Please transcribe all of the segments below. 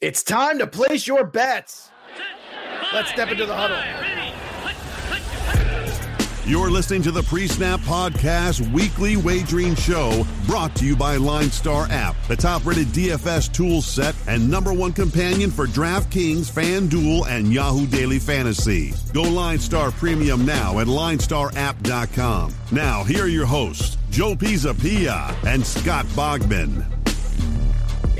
It's time to place your bets. Let's step into the huddle. You're listening to the Pre Snap Podcast weekly wagering show brought to you by Line Star App, the top rated DFS tool set and number one companion for DraftKings, FanDuel, and Yahoo Daily Fantasy. Go Line Star Premium now at linestarapp.com. Now, here are your hosts, Joe Pisapia and Scott Bogman.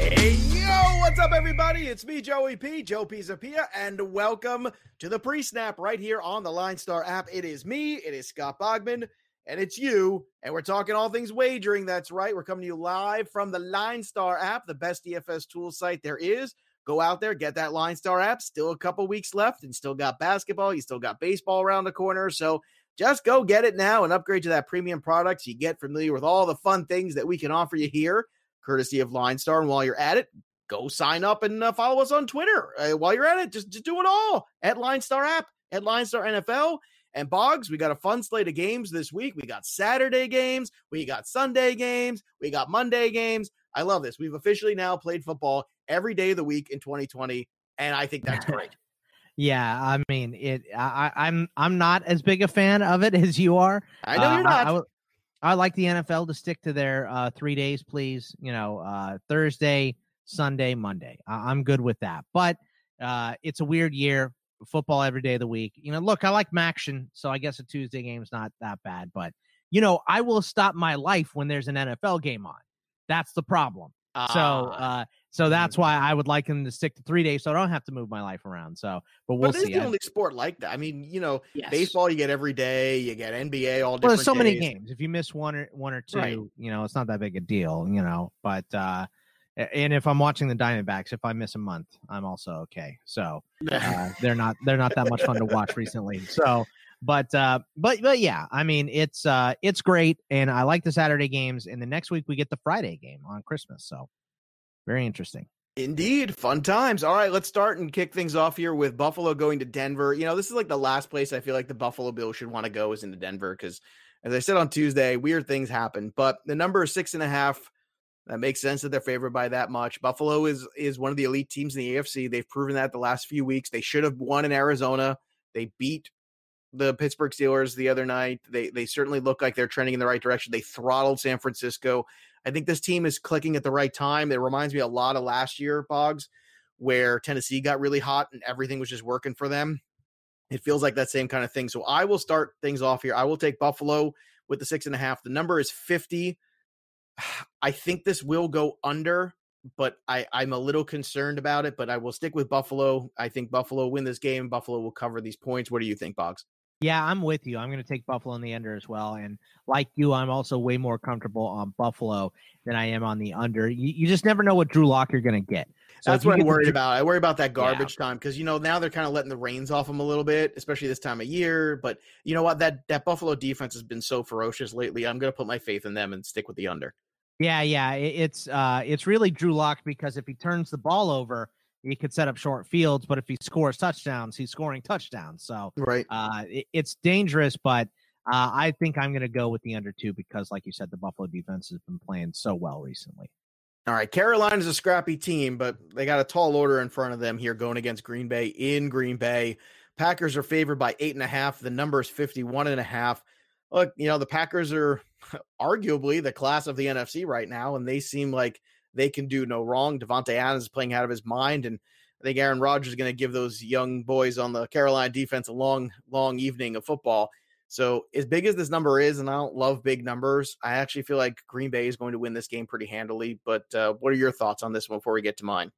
Hey, yo, what's up, everybody? It's me, Joey P, Joe Pisapia, and welcome to the pre snap right here on the Line Star app. It is me, it is Scott Bogman, and it's you. And we're talking all things wagering. That's right. We're coming to you live from the Line Star app, the best DFS tool site there is. Go out there, get that Line Star app. Still a couple weeks left, and still got basketball. You still got baseball around the corner. So just go get it now and upgrade to that premium product. So you get familiar with all the fun things that we can offer you here courtesy of Line Star. And while you're at it, go sign up and uh, follow us on Twitter. Uh, while you're at it, just, just do it all at Line Star app, at Line Star NFL. And Boggs, we got a fun slate of games this week. We got Saturday games, we got Sunday games, we got Monday games. I love this. We've officially now played football every day of the week in 2020, and I think that's great. yeah, I mean it. I, I'm I'm not as big a fan of it as you are. I know you're not. Uh, I, I, I like the NFL to stick to their uh, three days, please. You know, uh, Thursday, Sunday, Monday. I- am good with that. But uh, it's a weird year. Football every day of the week. You know, look, I like Maction, so I guess a Tuesday game is not that bad. But you know, I will stop my life when there's an NFL game on. That's the problem. So, uh, so that's why I would like him to stick to three days, so I don't have to move my life around. So, but we'll but see. the only sport like that. I mean, you know, yes. baseball you get every day, you get NBA all. Well, there's so days. many games. If you miss one or one or two, right. you know, it's not that big a deal. You know, but uh and if I'm watching the Diamondbacks, if I miss a month, I'm also okay. So uh, they're not they're not that much fun to watch recently. So, but uh, but but yeah, I mean it's uh it's great, and I like the Saturday games. And the next week we get the Friday game on Christmas, so very interesting. Indeed, fun times. All right, let's start and kick things off here with Buffalo going to Denver. You know, this is like the last place I feel like the Buffalo Bills should want to go is into Denver because, as I said on Tuesday, weird things happen. But the number is six and a half. That makes sense that they're favored by that much. Buffalo is is one of the elite teams in the AFC. They've proven that the last few weeks. They should have won in Arizona. They beat the Pittsburgh Steelers the other night. They they certainly look like they're trending in the right direction. They throttled San Francisco. I think this team is clicking at the right time. It reminds me a lot of last year, Boggs, where Tennessee got really hot and everything was just working for them. It feels like that same kind of thing. So I will start things off here. I will take Buffalo with the six and a half. The number is 50. I think this will go under, but I, I'm a little concerned about it, but I will stick with Buffalo. I think Buffalo win this game. Buffalo will cover these points. What do you think, Boggs? Yeah, I'm with you. I'm going to take Buffalo in the under as well. And like you, I'm also way more comfortable on Buffalo than I am on the under. You, you just never know what Drew Lock you're going to get. So that's what I'm worried the, about. I worry about that garbage yeah. time because you know now they're kind of letting the reins off them a little bit, especially this time of year. But you know what? That that Buffalo defense has been so ferocious lately. I'm going to put my faith in them and stick with the under. Yeah, yeah. It, it's uh, it's really Drew Lock because if he turns the ball over he could set up short fields, but if he scores touchdowns, he's scoring touchdowns. So right, uh, it, it's dangerous, but uh, I think I'm going to go with the under two because, like you said, the Buffalo defense has been playing so well recently. All right, Carolina's a scrappy team, but they got a tall order in front of them here going against Green Bay in Green Bay. Packers are favored by eight and a half. The number is 51 and a half. Look, you know, the Packers are arguably the class of the NFC right now, and they seem like they can do no wrong. Davante Adams is playing out of his mind, and I think Aaron Rodgers is going to give those young boys on the Carolina defense a long, long evening of football. So, as big as this number is, and I don't love big numbers, I actually feel like Green Bay is going to win this game pretty handily. But uh, what are your thoughts on this one before we get to mine?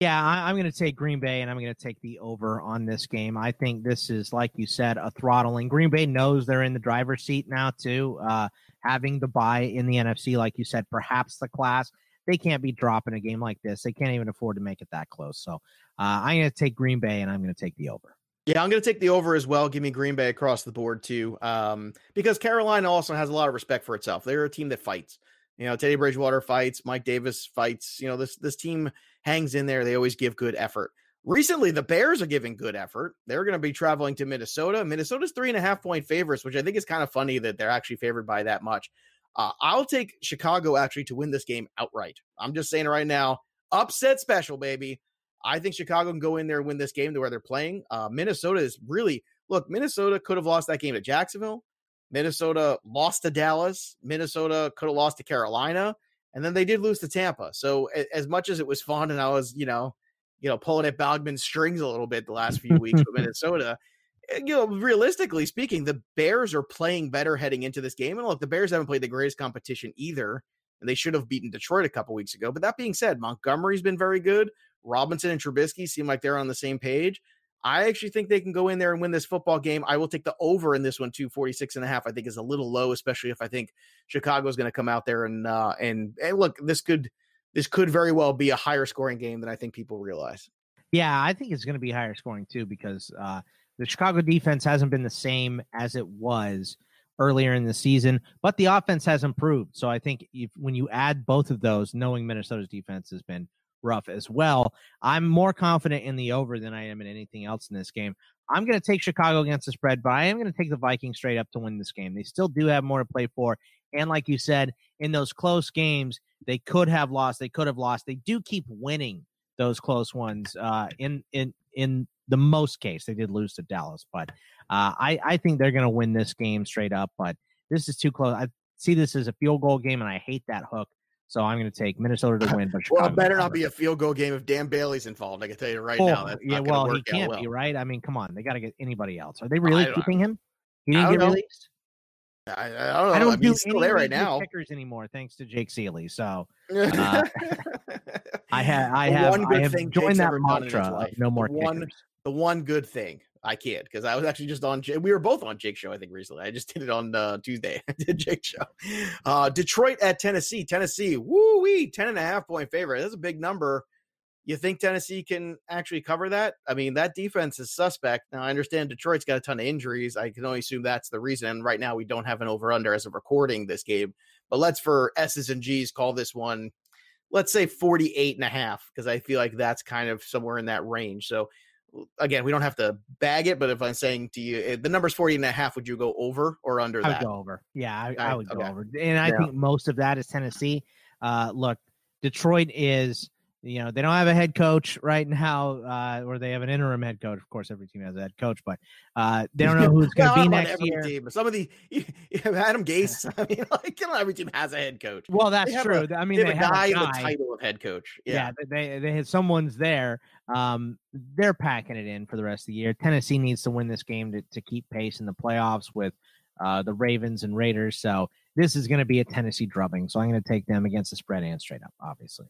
Yeah, I, am going to take Green Bay and I'm going to take the over on this game. I think this is, like you said, a throttling. Green Bay knows they're in the driver's seat now, too. Uh, having the buy in the NFC, like you said, perhaps the class they can't be dropping a game like this. They can't even afford to make it that close. So uh, I'm going to take Green Bay and I'm going to take the over. Yeah, I'm going to take the over as well. Give me Green Bay across the board too, um, because Carolina also has a lot of respect for itself. They're a team that fights. You know, Teddy Bridgewater fights, Mike Davis fights. You know, this this team hangs in there. They always give good effort. Recently, the Bears are giving good effort. They're going to be traveling to Minnesota. Minnesota's three and a half point favorites, which I think is kind of funny that they're actually favored by that much. Uh, I'll take Chicago actually to win this game outright. I'm just saying right now, upset special, baby. I think Chicago can go in there and win this game to where they're playing. Uh, Minnesota is really look. Minnesota could have lost that game to Jacksonville. Minnesota lost to Dallas. Minnesota could have lost to Carolina, and then they did lose to Tampa. So as much as it was fun, and I was you know, you know, pulling at Bogman's strings a little bit the last few weeks with Minnesota. Eh, you know, realistically speaking, the Bears are playing better heading into this game. And look, the Bears haven't played the greatest competition either, and they should have beaten Detroit a couple weeks ago. But that being said, Montgomery's been very good. Robinson and Trubisky seem like they're on the same page. I actually think they can go in there and win this football game. I will take the over in this one too. 46 and a half, I think is a little low, especially if I think Chicago's going to come out there and, uh, and, and look, this could, this could very well be a higher scoring game than I think people realize. Yeah, I think it's going to be higher scoring too because uh, the Chicago defense hasn't been the same as it was earlier in the season, but the offense has improved. So I think if, when you add both of those, knowing Minnesota's defense has been rough as well, I'm more confident in the over than I am in anything else in this game. I'm going to take Chicago against the spread, but I am going to take the Vikings straight up to win this game. They still do have more to play for. And like you said, in those close games, they could have lost. They could have lost. They do keep winning those close ones. Uh, in in in the most case, they did lose to Dallas, but uh, I I think they're going to win this game straight up. But this is too close. I see this as a field goal game, and I hate that hook. So I'm going to take Minnesota to win. But well, it better not be a field goal game if Dan Bailey's involved. I can tell you right oh, now. yeah, well, he can't well. be right. I mean, come on, they got to get anybody else. Are they really keeping him? He didn't get know. released. I, I, don't know. I don't I mean, do still there right now. Kickers anymore, thanks to Jake Ciely. So uh, I have, I have, one good I have thing joined that mantra. No more one, kickers. The one good thing I can't because I was actually just on. We were both on Jake show I think recently. I just did it on uh, Tuesday. I did Jake show. Uh, Detroit at Tennessee. Tennessee, woo wee, ten and a half point favorite. That's a big number. You think Tennessee can actually cover that? I mean, that defense is suspect. Now, I understand Detroit's got a ton of injuries. I can only assume that's the reason. And right now, we don't have an over under as of recording this game. But let's, for S's and G's, call this one, let's say 48 and a half, because I feel like that's kind of somewhere in that range. So, again, we don't have to bag it, but if I'm saying to you, eh, the number's 40 and a half, would you go over or under I that? go over. Yeah, I, I would okay. go over. And I yeah. think most of that is Tennessee. Uh, look, Detroit is you know they don't have a head coach right now uh, or they have an interim head coach. Of course every team has a head coach but uh, they don't know who's going to be next year. team. some of the you, you have adam gase i mean like not every team has a head coach. Well that's true. a, i mean they, have, they have a guy, title of head coach. Yeah, yeah. they, they had someone's there um, they're packing it in for the rest of the year. Tennessee needs to win this game to, to keep pace in the playoffs with uh, the ravens and raiders so this is going to be a tennessee drubbing so i'm going to take them against the spread and straight up obviously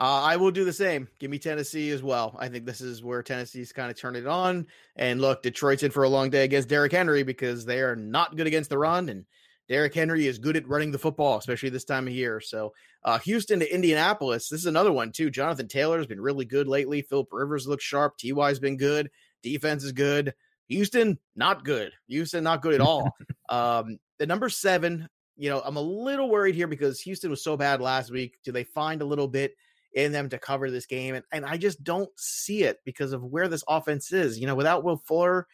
uh, I will do the same. Give me Tennessee as well. I think this is where Tennessee's kind of turned it on. And look, Detroit's in for a long day against Derrick Henry because they are not good against the run. And Derrick Henry is good at running the football, especially this time of year. So, uh, Houston to Indianapolis. This is another one, too. Jonathan Taylor has been really good lately. Philip Rivers looks sharp. TY's been good. Defense is good. Houston, not good. Houston, not good at all. um, the number seven, you know, I'm a little worried here because Houston was so bad last week. Do they find a little bit? In them to cover this game. And, and I just don't see it because of where this offense is. You know, without Will Fuller,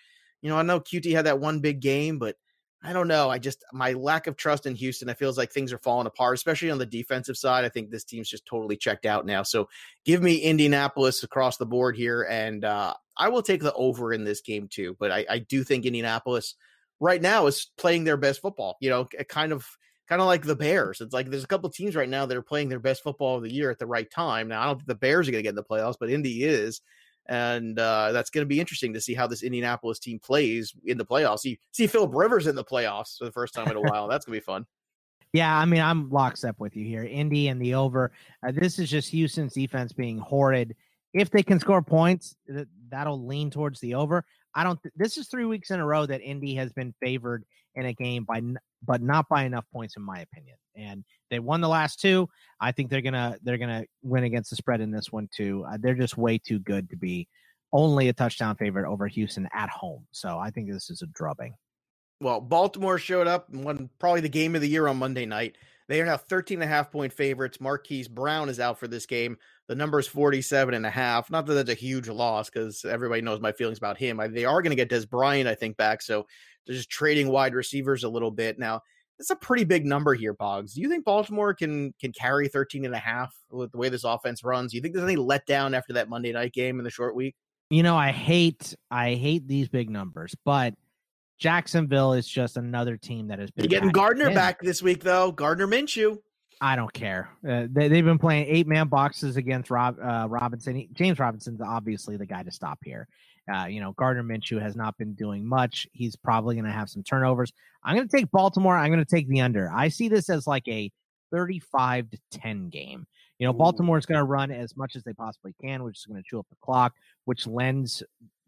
you know, I know QT had that one big game, but I don't know. I just my lack of trust in Houston. I feels like things are falling apart, especially on the defensive side. I think this team's just totally checked out now. So give me Indianapolis across the board here, and uh, I will take the over in this game too. But I, I do think Indianapolis right now is playing their best football. You know, kind of kind of like the Bears. It's like there's a couple teams right now that are playing their best football of the year at the right time. Now, I don't think the Bears are going to get in the playoffs, but Indy is. And uh, that's going to be interesting to see how this Indianapolis team plays in the playoffs. See, see Philip Rivers in the playoffs for the first time in a while. That's going to be fun. Yeah, I mean, I'm lockstep with you here. Indy and the over. Uh, this is just Houston's defense being horrid. If they can score points, that'll lean towards the over. I don't. Th- this is three weeks in a row that Indy has been favored in a game by but not by enough points in my opinion. And they won the last two. I think they're gonna they're gonna win against the spread in this one too. Uh, they're just way too good to be only a touchdown favorite over Houston at home. So I think this is a drubbing. Well, Baltimore showed up and won probably the game of the year on Monday night. They are now 13 and a half point favorites. Marquise Brown is out for this game. The number is 47 and a half. Not that that's a huge loss because everybody knows my feelings about him. I, they are going to get Dez Bryant, I think, back. So they're just trading wide receivers a little bit. Now, That's a pretty big number here, Boggs. Do you think Baltimore can can carry 13 and a half with the way this offense runs? Do you think there's any letdown after that Monday night game in the short week? You know, I hate I hate these big numbers, but Jacksonville is just another team that has been. You're getting Gardner back this week, though. Gardner Minshew. I don't care. Uh, they, have been playing eight man boxes against Rob uh, Robinson. James Robinson's obviously the guy to stop here. Uh, you know, Gardner Minshew has not been doing much. He's probably going to have some turnovers. I'm going to take Baltimore. I'm going to take the under. I see this as like a 35 to 10 game. You know, Baltimore is going to run as much as they possibly can, which is going to chew up the clock, which lends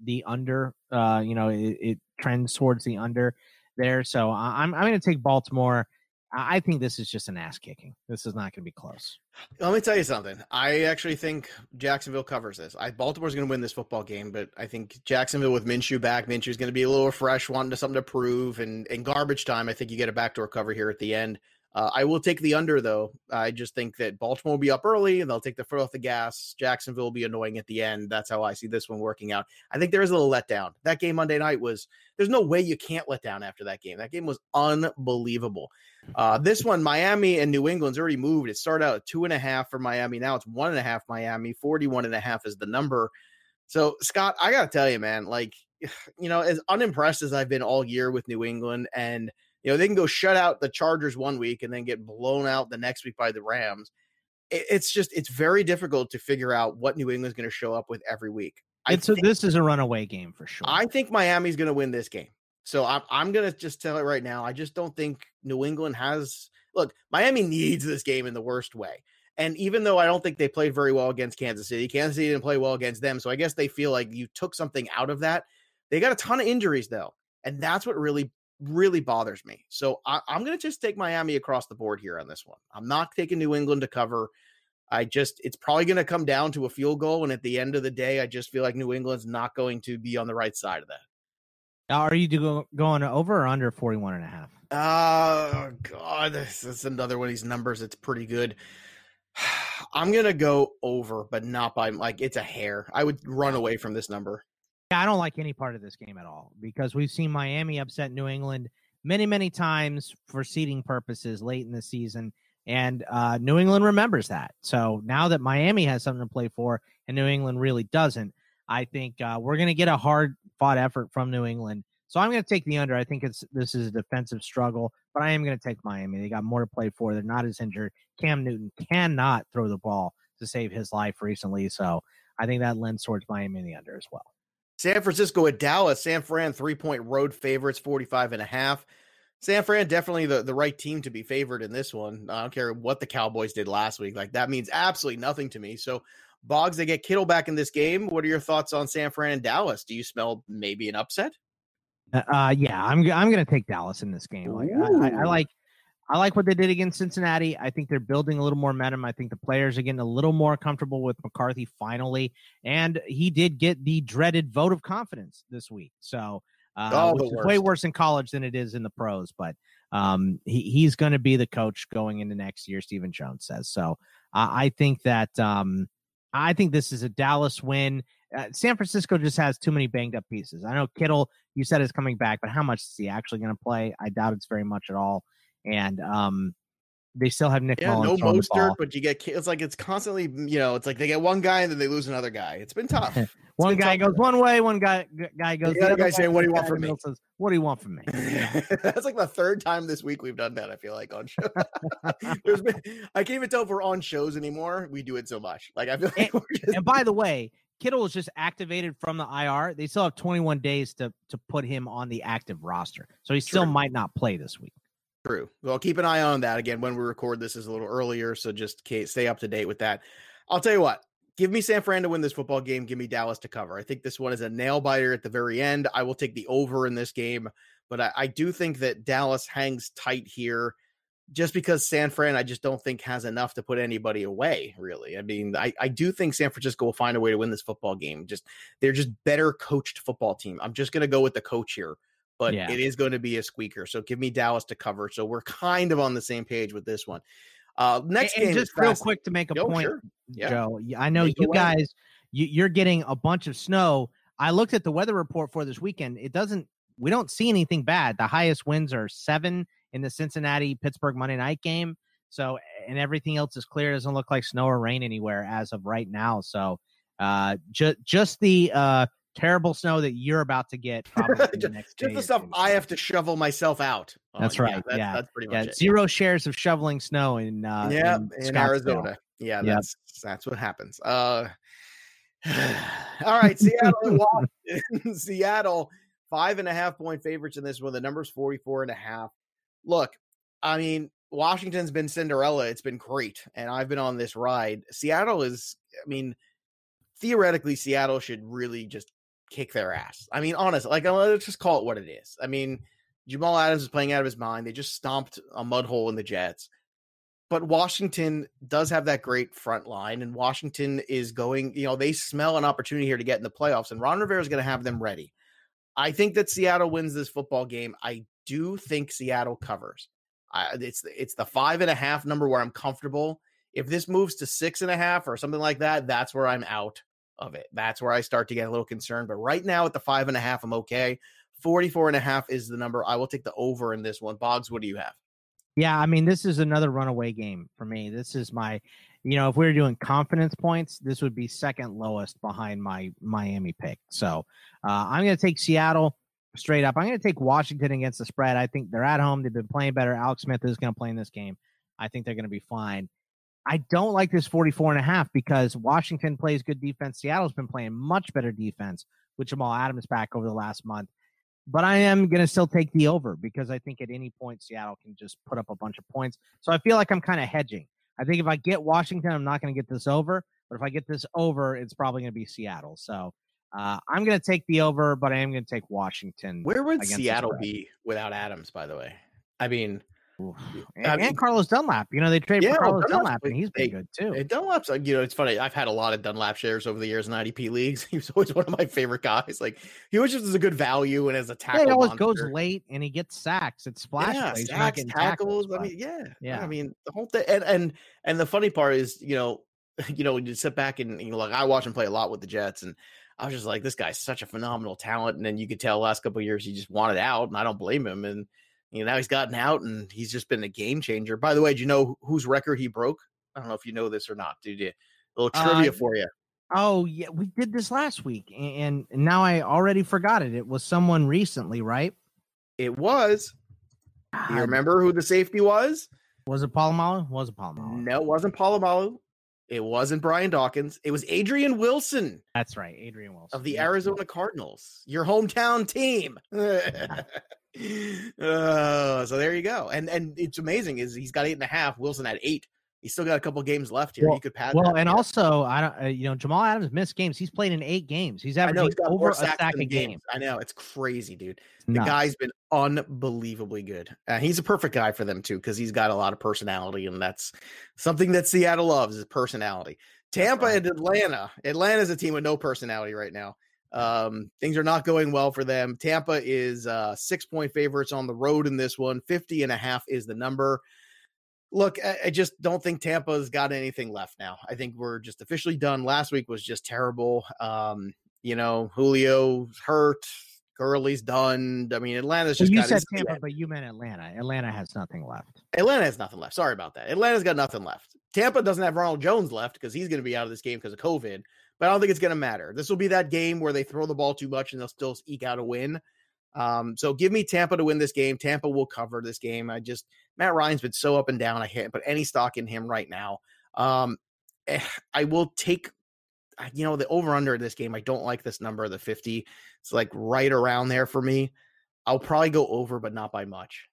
the under. Uh, you know, it, it trends towards the under there. So I'm I'm going to take Baltimore. I think this is just an ass kicking. This is not going to be close. Let me tell you something. I actually think Jacksonville covers this. I Baltimore's going to win this football game, but I think Jacksonville with Minshew back, Minshew's going to be a little fresh, wanting to something to prove, and in garbage time, I think you get a backdoor cover here at the end. Uh, I will take the under though. I just think that Baltimore will be up early and they'll take the foot off the gas. Jacksonville will be annoying at the end. That's how I see this one working out. I think there is a little letdown. That game Monday night was there's no way you can't let down after that game. That game was unbelievable. Uh, this one, Miami and New England's already moved. It started out at two and a half for Miami. Now it's one and a half Miami. 41 and a half is the number. So, Scott, I got to tell you, man, like, you know, as unimpressed as I've been all year with New England and – you know, they can go shut out the Chargers one week and then get blown out the next week by the Rams. it's just it's very difficult to figure out what New England's going to show up with every week. I it's think, this is a runaway game for sure. I think Miami's going to win this game. So I'm I'm going to just tell it right now. I just don't think New England has look, Miami needs this game in the worst way. And even though I don't think they played very well against Kansas City, Kansas City didn't play well against them. So I guess they feel like you took something out of that. They got a ton of injuries though. And that's what really really bothers me. So I, am going to just take Miami across the board here on this one. I'm not taking New England to cover. I just, it's probably going to come down to a field goal. And at the end of the day, I just feel like New England's not going to be on the right side of that. Are you go, going over or under 41 and a half? Oh, God. This is another one of these numbers. It's pretty good. I'm going to go over, but not by like it's a hair. I would run away from this number. I don't like any part of this game at all because we've seen Miami upset New England many, many times for seeding purposes late in the season. And uh, New England remembers that. So now that Miami has something to play for and New England really doesn't, I think uh, we're going to get a hard fought effort from New England. So I'm going to take the under. I think it's this is a defensive struggle, but I am going to take Miami. They got more to play for. They're not as injured. Cam Newton cannot throw the ball to save his life recently, so I think that lends towards Miami in the under as well. San Francisco at Dallas. San Fran three point road favorites, 45 and a half. San Fran definitely the, the right team to be favored in this one. I don't care what the Cowboys did last week. Like that means absolutely nothing to me. So Boggs, they get Kittle back in this game. What are your thoughts on San Fran and Dallas? Do you smell maybe an upset? Uh, uh yeah, I'm I'm gonna take Dallas in this game. Like I, I, I, like I like what they did against Cincinnati. I think they're building a little more momentum. I think the players are getting a little more comfortable with McCarthy finally, and he did get the dreaded vote of confidence this week. So, uh, oh, which is way worse in college than it is in the pros. But um, he, he's going to be the coach going into next year. Stephen Jones says so. Uh, I think that um, I think this is a Dallas win. Uh, San Francisco just has too many banged up pieces. I know Kittle, you said is coming back, but how much is he actually going to play? I doubt it's very much at all and um, they still have Nick yeah, Mullens. No Mostert, but you get it's like it's constantly you know it's like they get one guy and then they lose another guy. It's been tough. It's one been guy tough. goes one way, one guy guy goes. The other guy saying, "What do you want from me?" Says, "What do you want from me?" That's like the third time this week we've done that. I feel like on show. There's been I can't even tell if we're on shows anymore. We do it so much. Like I feel like. And, just... and by the way, Kittle is just activated from the IR. They still have 21 days to to put him on the active roster, so he still might not play this week. True. Well, keep an eye on that. Again, when we record this is a little earlier, so just stay up to date with that. I'll tell you what. Give me San Fran to win this football game. Give me Dallas to cover. I think this one is a nail biter at the very end. I will take the over in this game, but I, I do think that Dallas hangs tight here just because San Fran, I just don't think has enough to put anybody away, really. I mean, I, I do think San Francisco will find a way to win this football game. Just they're just better coached football team. I'm just gonna go with the coach here but yeah. it is going to be a squeaker. So give me Dallas to cover. So we're kind of on the same page with this one. Uh, next and, game, just real quick to make a Yo, point, sure. yeah. Joe. I know Make you guys, you, you're getting a bunch of snow. I looked at the weather report for this weekend. It doesn't. We don't see anything bad. The highest winds are seven in the Cincinnati Pittsburgh Monday night game. So, and everything else is clear. It doesn't look like snow or rain anywhere as of right now. So, uh, just just the uh, terrible snow that you're about to get just, just the stuff I have to shovel myself out. That's right. that's, yeah, that's pretty yeah. much it. Zero shares of shoveling snow in uh, yeah, in, in, Arizona. Yeah, Yep. that's that's what happens. Uh, all right, Seattle. Seattle, five and a half point favorites in this one. The number's 44 and a half. Look, I mean, Washington's been Cinderella. It's been great. And I've been on this ride. Seattle is, I mean, theoretically, Seattle should really just kick their ass. I mean, honestly, like, uh, let's just call it what it is. I mean, Jamal Adams is playing out of his mind. They just stomped a mud hole in the Jets. But Washington does have that great front line, and Washington is going, you know, they smell an opportunity here to get in the playoffs, and Ron Rivera is going to have them ready. I think that Seattle wins this football game. I do think Seattle covers. I, it's it's the five and a half number where I'm comfortable. If this moves to six and a half or something like that, that's where I'm out of it. That's where I start to get a little concerned. But right now at the five and a half, I'm okay. 44 and a half is the number. I will take the over in this one. Boggs, what do you have? Yeah, I mean, this is another runaway game for me. This is my, you know, if we were doing confidence points, this would be second lowest behind my Miami pick. So uh, I'm going to take Seattle straight up. I'm going to take Washington against the spread. I think they're at home. They've been playing better. Alex Smith is going to play in this game. I think they're going to be fine. I don't like this 44 and a half because Washington plays good defense. Seattle's been playing much better defense with Jamal Adams back over the last month. But I am going to still take the over because I think at any point Seattle can just put up a bunch of points. So I feel like I'm kind of hedging. I think if I get Washington, I'm not going to get this over. But if I get this over, it's probably going to be Seattle. So uh, I'm going to take the over, but I am going to take Washington. Where would Seattle be without Adams, by the way? I mean, I And, mean- and Carlos Dunlap. You know, they traded Yeah, for Carlos Dunlap, and he's been hey, good too. Hey, Dunlap's, uh, you know, it's funny. I've had a lot of Dunlap shares over the years in IDP leagues. He was always one of my favorite guys. Like he was just a good value and as a Yeah, tackle. he always monster. goes late and he gets sacks. It's splash yeah, plays. Sacks, tackles. tackles. I mean, yeah, Yeah. I mean, the whole thing. And and and the funny part is, you know, you know, you sit back and you know, like I watch him play a lot with the Jets, and I was just like, this guy's such a phenomenal talent. And then you could tell last couple of years he just wanted out, and I don't blame him. And you know, now he's gotten out, and he's just been a game changer. By the way, do you know whose record he broke? I don't know if you know this or not. Dude, a little trivia Uh, for you. Oh yeah, we did this last week, and, and now I already forgot it. It was someone recently, right? It was. Do you remember who the safety was? Was it Polamalu? Was it Polamalu? No, it wasn't Polamalu. It wasn't Brian Dawkins. It was Adrian Wilson That's right, Adrian Wilson of the Arizona Cardinals, your hometown team. uh, so there you go. And and it's amazing is he's got eight and a half. Wilson had eight. He's still got a couple games left here. Well- he could pad. Well, and Yeah. also I don't, uh, you know, Jamal Adams missed games. He's played in eight games. He's averaging he's over a sack a game. games. I know it's crazy, dude. The guy's been unbelievably good. Uh, he's a perfect guy for them too because he's got a lot of personality, and that's something that Seattle loves is personality. Tampa right. and Atlanta. Atlanta's a team with no personality right now. Um, things are not going well for them. Tampa is uh, six point favorites on the road in this one. 50 and a half is the number. Look, I, I just don't think Tampa's got anything left now. I think we're just officially done. Last week was just terrible. Um, you know, Julio's hurt. Gurley's done. I mean, Atlanta's Well, just you got said Tampa, but you meant Atlanta. Atlanta has nothing left. Atlanta has nothing left. Sorry about that. Atlanta's got nothing left. Tampa doesn't have Ronald Jones left because he's going to be out of this game because of COVID. But I don't think it's going to matter. This will be that game where they throw the ball too much and they'll still eke out a win. Um, so give me Tampa to win this game. Tampa will cover this game. I just Matt Ryan's been so up and down. I can't put any stock in him right now. Um, eh, I will take you know the over under this game. I don't like this number, of the 50. It's like right around there for me. I'll probably go over, but not by much.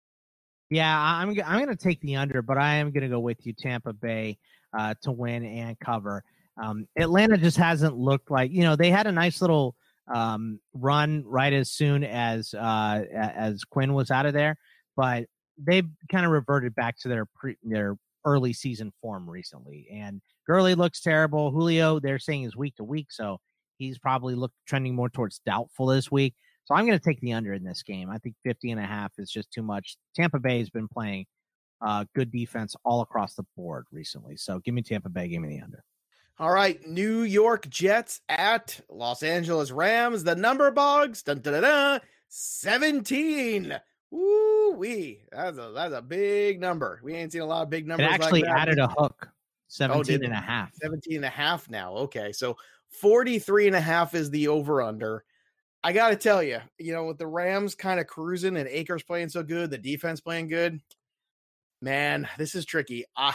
Yeah, I'm I'm going to take the under, but I am going to go with you, Tampa Bay, uh, to win and cover. Um, Atlanta just hasn't looked like you know they had a nice little um, run right as soon as uh, as Quinn was out of there, but they've kind of reverted back to their pre- their early season form recently. And Gurley looks terrible. Julio, they're saying is week to week, so he's probably look trending more towards doubtful this week. So I'm going to take the under in this game. I think 50 and a half is just too much. Tampa Bay has been playing uh, good defense all across the board recently. So give me Tampa Bay, give me the under. All right, New York Jets at Los Angeles Rams. The number Boggs, dun, dun, dun, dun, 17. Woo wee. That's a that's a big number. We ain't seen a lot of big numbers. It actually like added a hook, 17 did and a half. 17 and a half now. Okay. So 43 and a half is the over under. I got to tell you, you know, with the Rams kind of cruising and Akers playing so good, the defense playing good, man, this is tricky. I,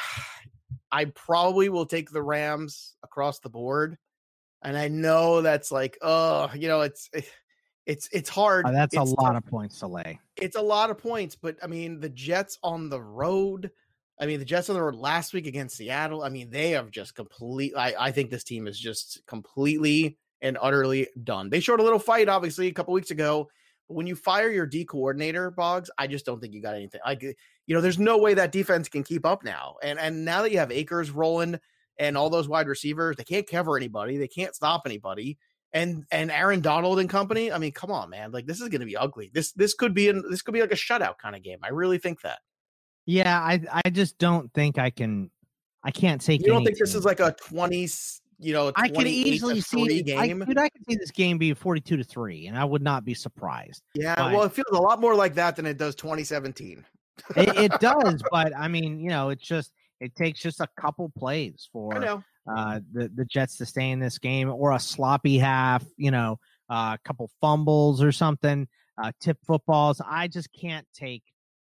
I probably will take the Rams across the board. And I know that's like, oh, you know, it's, it's, it's hard. Uh, that's a lot tough of points to lay. it's a lot of points, but I mean, the Jets on the road. I mean, the Jets on the road last week against Seattle. I mean, they have just complete. I, I think this team is just completely and utterly done. They showed a little fight, obviously, a couple weeks ago. But when you fire your D coordinator, Boggs, I just don't think you got anything. Like, you know, there's no way that defense can keep up now. And and now that you have Akers rolling and all those wide receivers, they can't cover anybody. They can't stop anybody and and Aaron Donald and company. I mean, come on, man! Like this is going to be ugly. This this could be an, this could be like a shutout kind of game. I really think that. Yeah, I I just don't think I can. I can't take. You don't any think this is like a twenty, you know, I could easily see it- I, game? dude, I could see this game be forty-two to three, and I would not be surprised. yeah, but- well, it feels a lot more like that than it does 2017. It, it does, but I mean, you know, it's just it takes just a couple plays for know. uh, the the Jets to stay in this game, or a sloppy half, you know, uh, a couple fumbles or something, uh, tip footballs. I just can't take,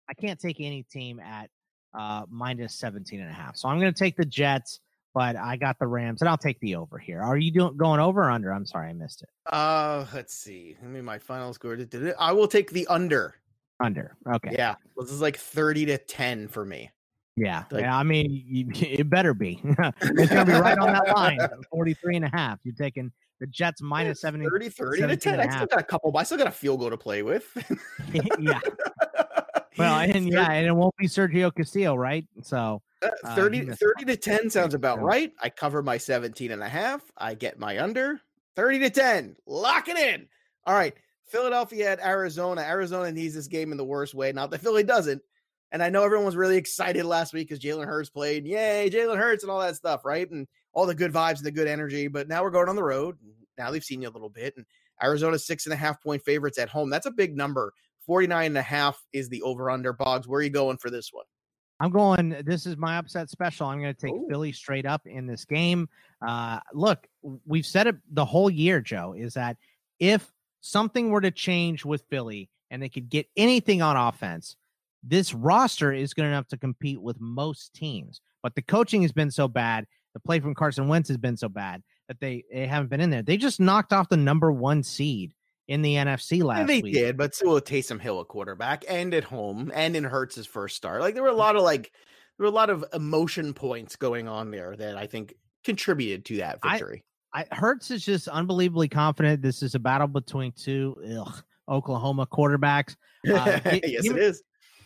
I can't take any team at uh, minus 17 and a half. So I'm going to take the Jets, but I got the Rams, and I'll take the over here. Are you doing going over or under? I'm sorry, I missed it. Uh, let's see. Let me my final score. Did it? I will take the under. Under. Okay. Yeah, this is like 30 to 10 for me. Yeah. Like- yeah I mean, it better be. it's going to be right on that line 43 and a half. You're taking the Jets minus 70. 30, 30 to 10. and I still got a couple. but I still got a field goal to play with. yeah. Well, and yeah, and it won't be Sergio Castillo, right? So, Uh, Uh, 30, he missed 30 to 10 sounds about right. I cover my 17 and a half. I get my under 30 to 10. Lock it in. All right. Philadelphia at Arizona. Arizona needs this game in the worst way. Not that Philly doesn't. And I know everyone was really excited last week because Jalen Hurts played. Yay, Jalen Hurts and all that stuff, right? And all the good vibes and the good energy. But now we're going on the road. Now they've seen you a little bit. And Arizona's six and a half point favorites at home. That's a big number. 49 and a half is the over under. Boggs, where are you going for this one? I'm going. This is my upset special. I'm going to take Ooh. Philly straight up in this game. Uh, look, we've said it the whole year, Joe, is that if something were to change with Philly and they could get anything on offense, this roster is good enough to compete with most teams. But the coaching has been so bad, the play from Carson Wentz has been so bad that they, they haven't been in there. They just knocked off the number one seed in the NFC last And they week. did, but still with Taysom Hill a quarterback and at home and in Hurts's first start. Like there were a mm. lot of like there were a lot of emotion points going on there that I think contributed to that victory. I Hurts is just unbelievably confident. This is a battle between two ugh, Oklahoma quarterbacks. Uh, yes, give it me-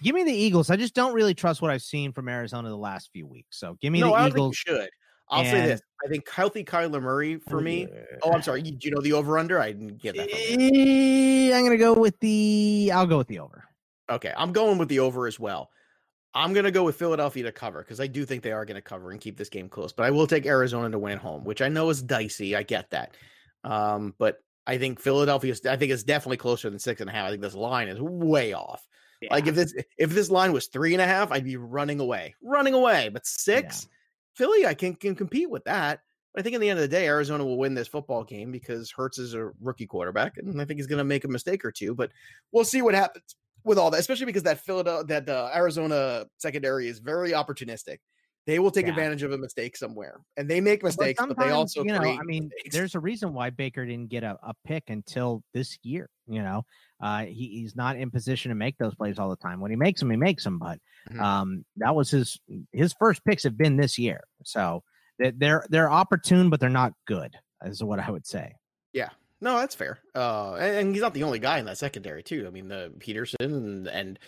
Give me the Eagles. I just don't really trust what I've seen from Arizona the last few weeks. So give me No, the I Eagles. should. I'll say this. I think healthy Kyler Murray for me. Oh, I'm sorry. You, do you know the over under? I didn't get that. Eh, I'm gonna go with the. I'll go with the over. Okay, I'm going with the over as well. I'm going to go with Philadelphia to cover because I do think they are going to cover and keep this game close. But I will take Arizona to win home, which I know is dicey. I get that, um, but I think Philadelphia. is- I think it's definitely closer than six and a half. I think this line is way off. Like if this if this line was three and a half, I'd be running away, running away. But six, Philly, I can can compete with that. But I think in the end of the day, Arizona will win this football game because Hurts is a rookie quarterback, and I think he's going to make a mistake or two. But we'll see what happens with all that, especially because that Philadelphia, that uh, Arizona secondary is very opportunistic. They will take Yeah. advantage of a mistake somewhere, and they make mistakes, but, they also you know, I mean, mistakes. there's a reason why Baker didn't get a, a pick until this year. You know, uh, he, he's not in position to make those plays all the time. When he makes them, he makes them. But Mhm. um, that was his his first picks have been this year. So they- they're they're opportune, but they're not good. Is what I would say. No, that's fair. Uh, and, and he's not the only guy in that secondary too. I mean, the Peterson and, and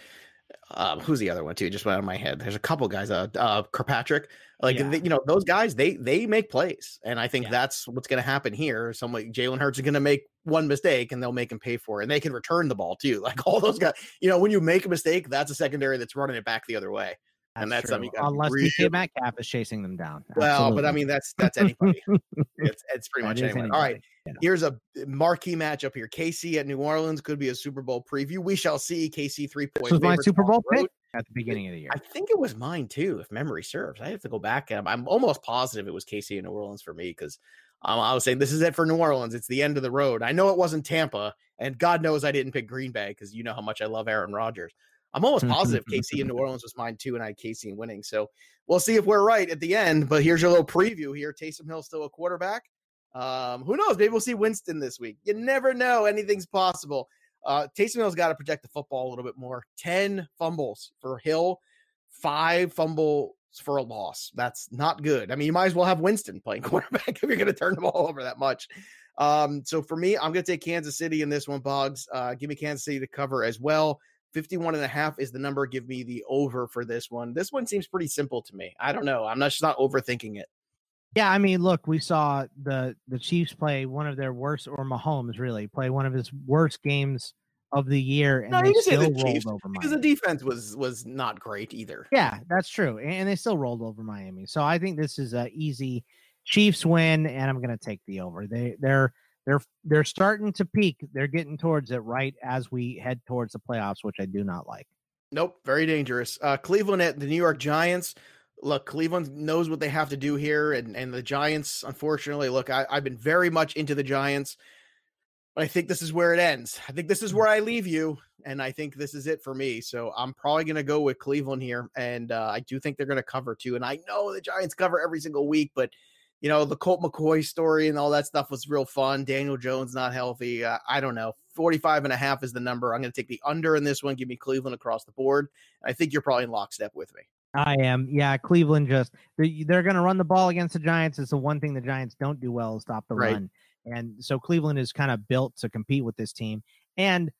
uh, who's the other one too? Just went out of my head. There's a couple guys. Uh, uh Kirkpatrick. Like Yeah. they- you know, those guys they they make plays, and I think Yeah. that's what's going to happen here. Somebody Jalen Hurts is going to make one mistake, and they'll make him pay for it, and they can return the ball too. Like all those guys. You know, when you make a mistake, that's a secondary that's running it back the other way. And that's true. something unless really- DK Metcalf is chasing them down. Well, but I mean that's that's anybody. it's it's pretty That much anyone. All right, know. here's a marquee matchup here. KC at New Orleans could be a Super Bowl preview. We shall see. KC three This point. was my Super Bowl road. pick at the beginning of the year. I think it was mine too, if memory serves. I have to go back. I'm, I'm almost positive it was KC and New Orleans for me because um, I was saying this is it for New Orleans. It's the end of the road. I know it wasn't Tampa, and God knows I didn't pick Green Bay because you know how much I love Aaron Rodgers. I'm almost positive KC in New Orleans was mine too, and I had KC winning. So we'll see if we're right at the end. But here's your little preview here. Taysom Hill still a quarterback. Um, who knows? Maybe we'll see Winston this week. You never know. Anything's possible. Uh, Taysom Hill's got to protect the football a little bit more. 10 fumbles for Hill, five fumbles for a loss. That's not good. I mean, you might as well have Winston playing quarterback if you're going to turn the ball over that much. Um, so for me, I'm going to take Kansas City in this one, Boggs. Uh, give me Kansas City to cover as well. 51 and a half is the number. Give me the over for this one. This one seems pretty simple to me. I don't know. I'm not just not overthinking it. Yeah, I mean, look, we saw the the Chiefs play one of their worst, or Mahomes really play one of his worst games of the year, and No, they you can say still the rolled Chiefs, over Because the defense was was not great either. Yeah, that's true, and and they still rolled over Miami. So I think this is a easy Chiefs win, and I'm going to take the over. They they're they're they're starting to peak. They're getting towards it right as we head towards the playoffs, which I do not like. Nope, very dangerous. Uh, Cleveland at the New York Giants. Look, Cleveland knows what they have to do here, and and the Giants, unfortunately, look, I, I've been very much into the Giants, but I think this is where it ends. I think this is where I leave you, and I think this is it for me. So I'm probably going to go with Cleveland here, and uh, I do think they're going to cover too. And I know the Giants cover every single week, but you know the Colt McCoy story and all that stuff was real fun. Daniel Jones not healthy. Uh, I don't know. 45 and a half is the number. I'm going to take the under in this one. Give me Cleveland across the board. I think you're probably in lockstep with me. I am. Yeah, Cleveland just they- they're going to run the ball against the Giants. It's the one thing the Giants don't do well is stop the Right. run. And so Cleveland is kind of built to compete with this team. And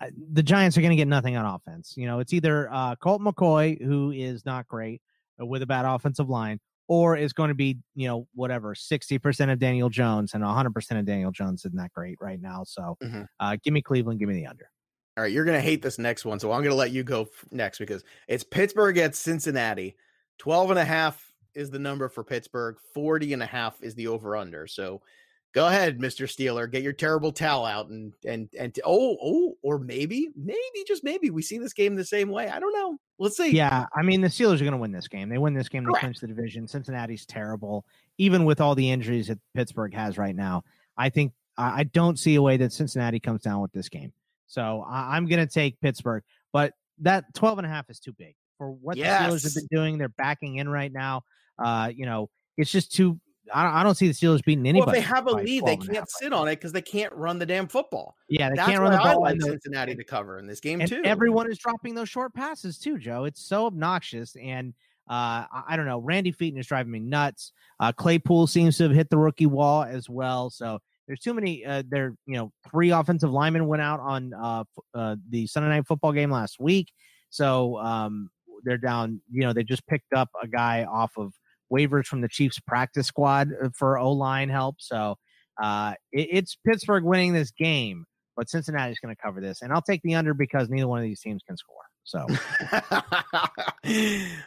uh, the Giants are going to get nothing on offense. You know, it's either uh, Colt McCoy, who is not great uh, with a bad offensive line, or it's going to be, you know, whatever, 60% of Daniel Jones and 100% of Daniel Jones isn't that great right now. So Mhm. uh, give me Cleveland, give me the under. All right, you're going to hate this next one, so I'm going to let you go f- next because it's Pittsburgh at Cincinnati. 12 and a half is the number for Pittsburgh. 40 and a half is the over under. So go ahead, Mr. Steeler, get your terrible towel out and and and oh, oh, or maybe, maybe just maybe we see this game the same way. I don't know. Let's see. Yeah, I mean the Steelers are going to win this game. They win this game, they Correct. clinch the division. Cincinnati's terrible, even with all the injuries that Pittsburgh has right now. I think I I don't see a way that Cincinnati comes down with this game. So I, I'm going to take Pittsburgh, but that 12 and a half is too big for what the Steelers have been doing. They're backing in right now. Uh, you know, it's just too. I don't, I don't see the Steelers beating Well, if they have a lead, they can't sit on it because they can't run the damn football. Yeah, they That's can't run the I ball. like Cincinnati to cover in this game and too. everyone is dropping those short passes too, Joe. It's so obnoxious, and uh, I, I don't know. Randy Fichtner is driving me nuts. Uh, Claypool seems to have hit the rookie wall as well. So there's too many. Uh, there, you know, three offensive linemen went out on uh, uh, the Sunday night football game last week. So um, they're down. You know, they just picked up a guy off of waivers from the Chiefs practice squad uh, for O line help. So uh, it, it's Pittsburgh winning this game but Cincinnati's going to cover this, and I'll take the under because neither one of these teams can score. So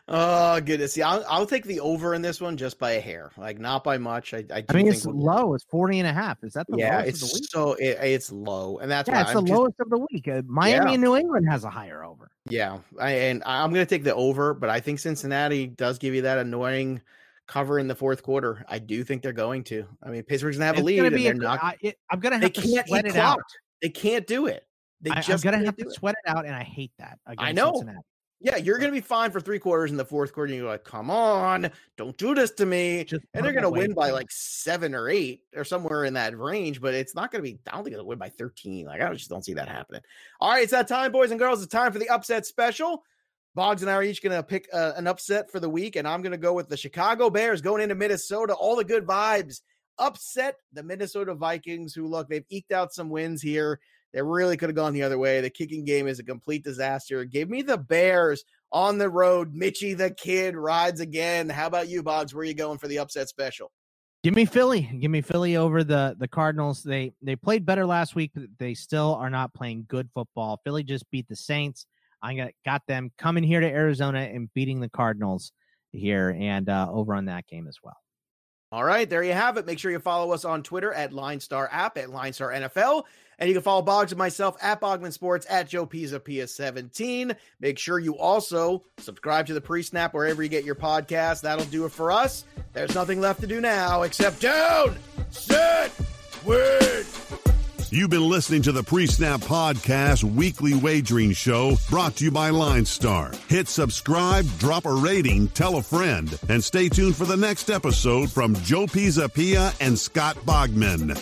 oh goodness! See, I'll, I'll take the over in this one just by a hair, like not by much. I, I, I mean, think it's we'll- low. It's 40 and a half. Is that the yeah, lowest of the week? it's so it, it's low, and that's Yeah, why it's the I'm just- lowest of the week. Uh, Miami Yeah. and New England has a higher over. Yeah, I, and I'm going to take the over, but I think Cincinnati does give you that annoying cover in the fourth quarter. I do think they're going to. I mean, Pittsburgh's going to have a lead, gonna and they're a- not. I, I'm going to They have to can't sweat eat it out. They can't do it. They I, am just going to have to it. sweat it out, and I hate that. I know. Cincinnati. Yeah, you're going to be fine for three quarters in the fourth quarter. You're like, come on, don't do this to me. Just and they're going to win by like seven or eight or somewhere in that range, but it's not going to be. I don't think it'll win by 13. Like, I just don't see that happening. All right, it's that time, boys and girls. It's time for the upset special. Boggs and I are each going to pick uh, an upset for the week, and I'm going to go with the Chicago Bears going into Minnesota. All the good vibes. Upset the Minnesota Vikings, who look, they've eked out some wins here. They really could have gone the other way. The kicking game is a complete disaster. Give me the Bears on the road. Mitchie the kid rides again. How about you, Boggs? Where are you going for the upset special? Give me Philly. Give me Philly over the the Cardinals. They they played better last week, but they still are not playing good football. Philly just beat the Saints. I got got them coming here to Arizona and beating the Cardinals here and uh, over on that game as well. All right, there you have it. Make sure you follow us on Twitter at LineStar App at LineStar NFL. And you can follow Boggs and myself at Bogman Sports at Joe Pisa PS17. Make sure you also subscribe to the pre snap wherever you get your podcast. That'll do it for us. There's nothing left to do now except down, sit, win. You've been listening to the Pre Snap Podcast Weekly Wagering Show brought to you by Line Star. Hit subscribe, drop a rating, tell a friend, and stay tuned for the next episode from Joe Pisapia and Scott Bogman.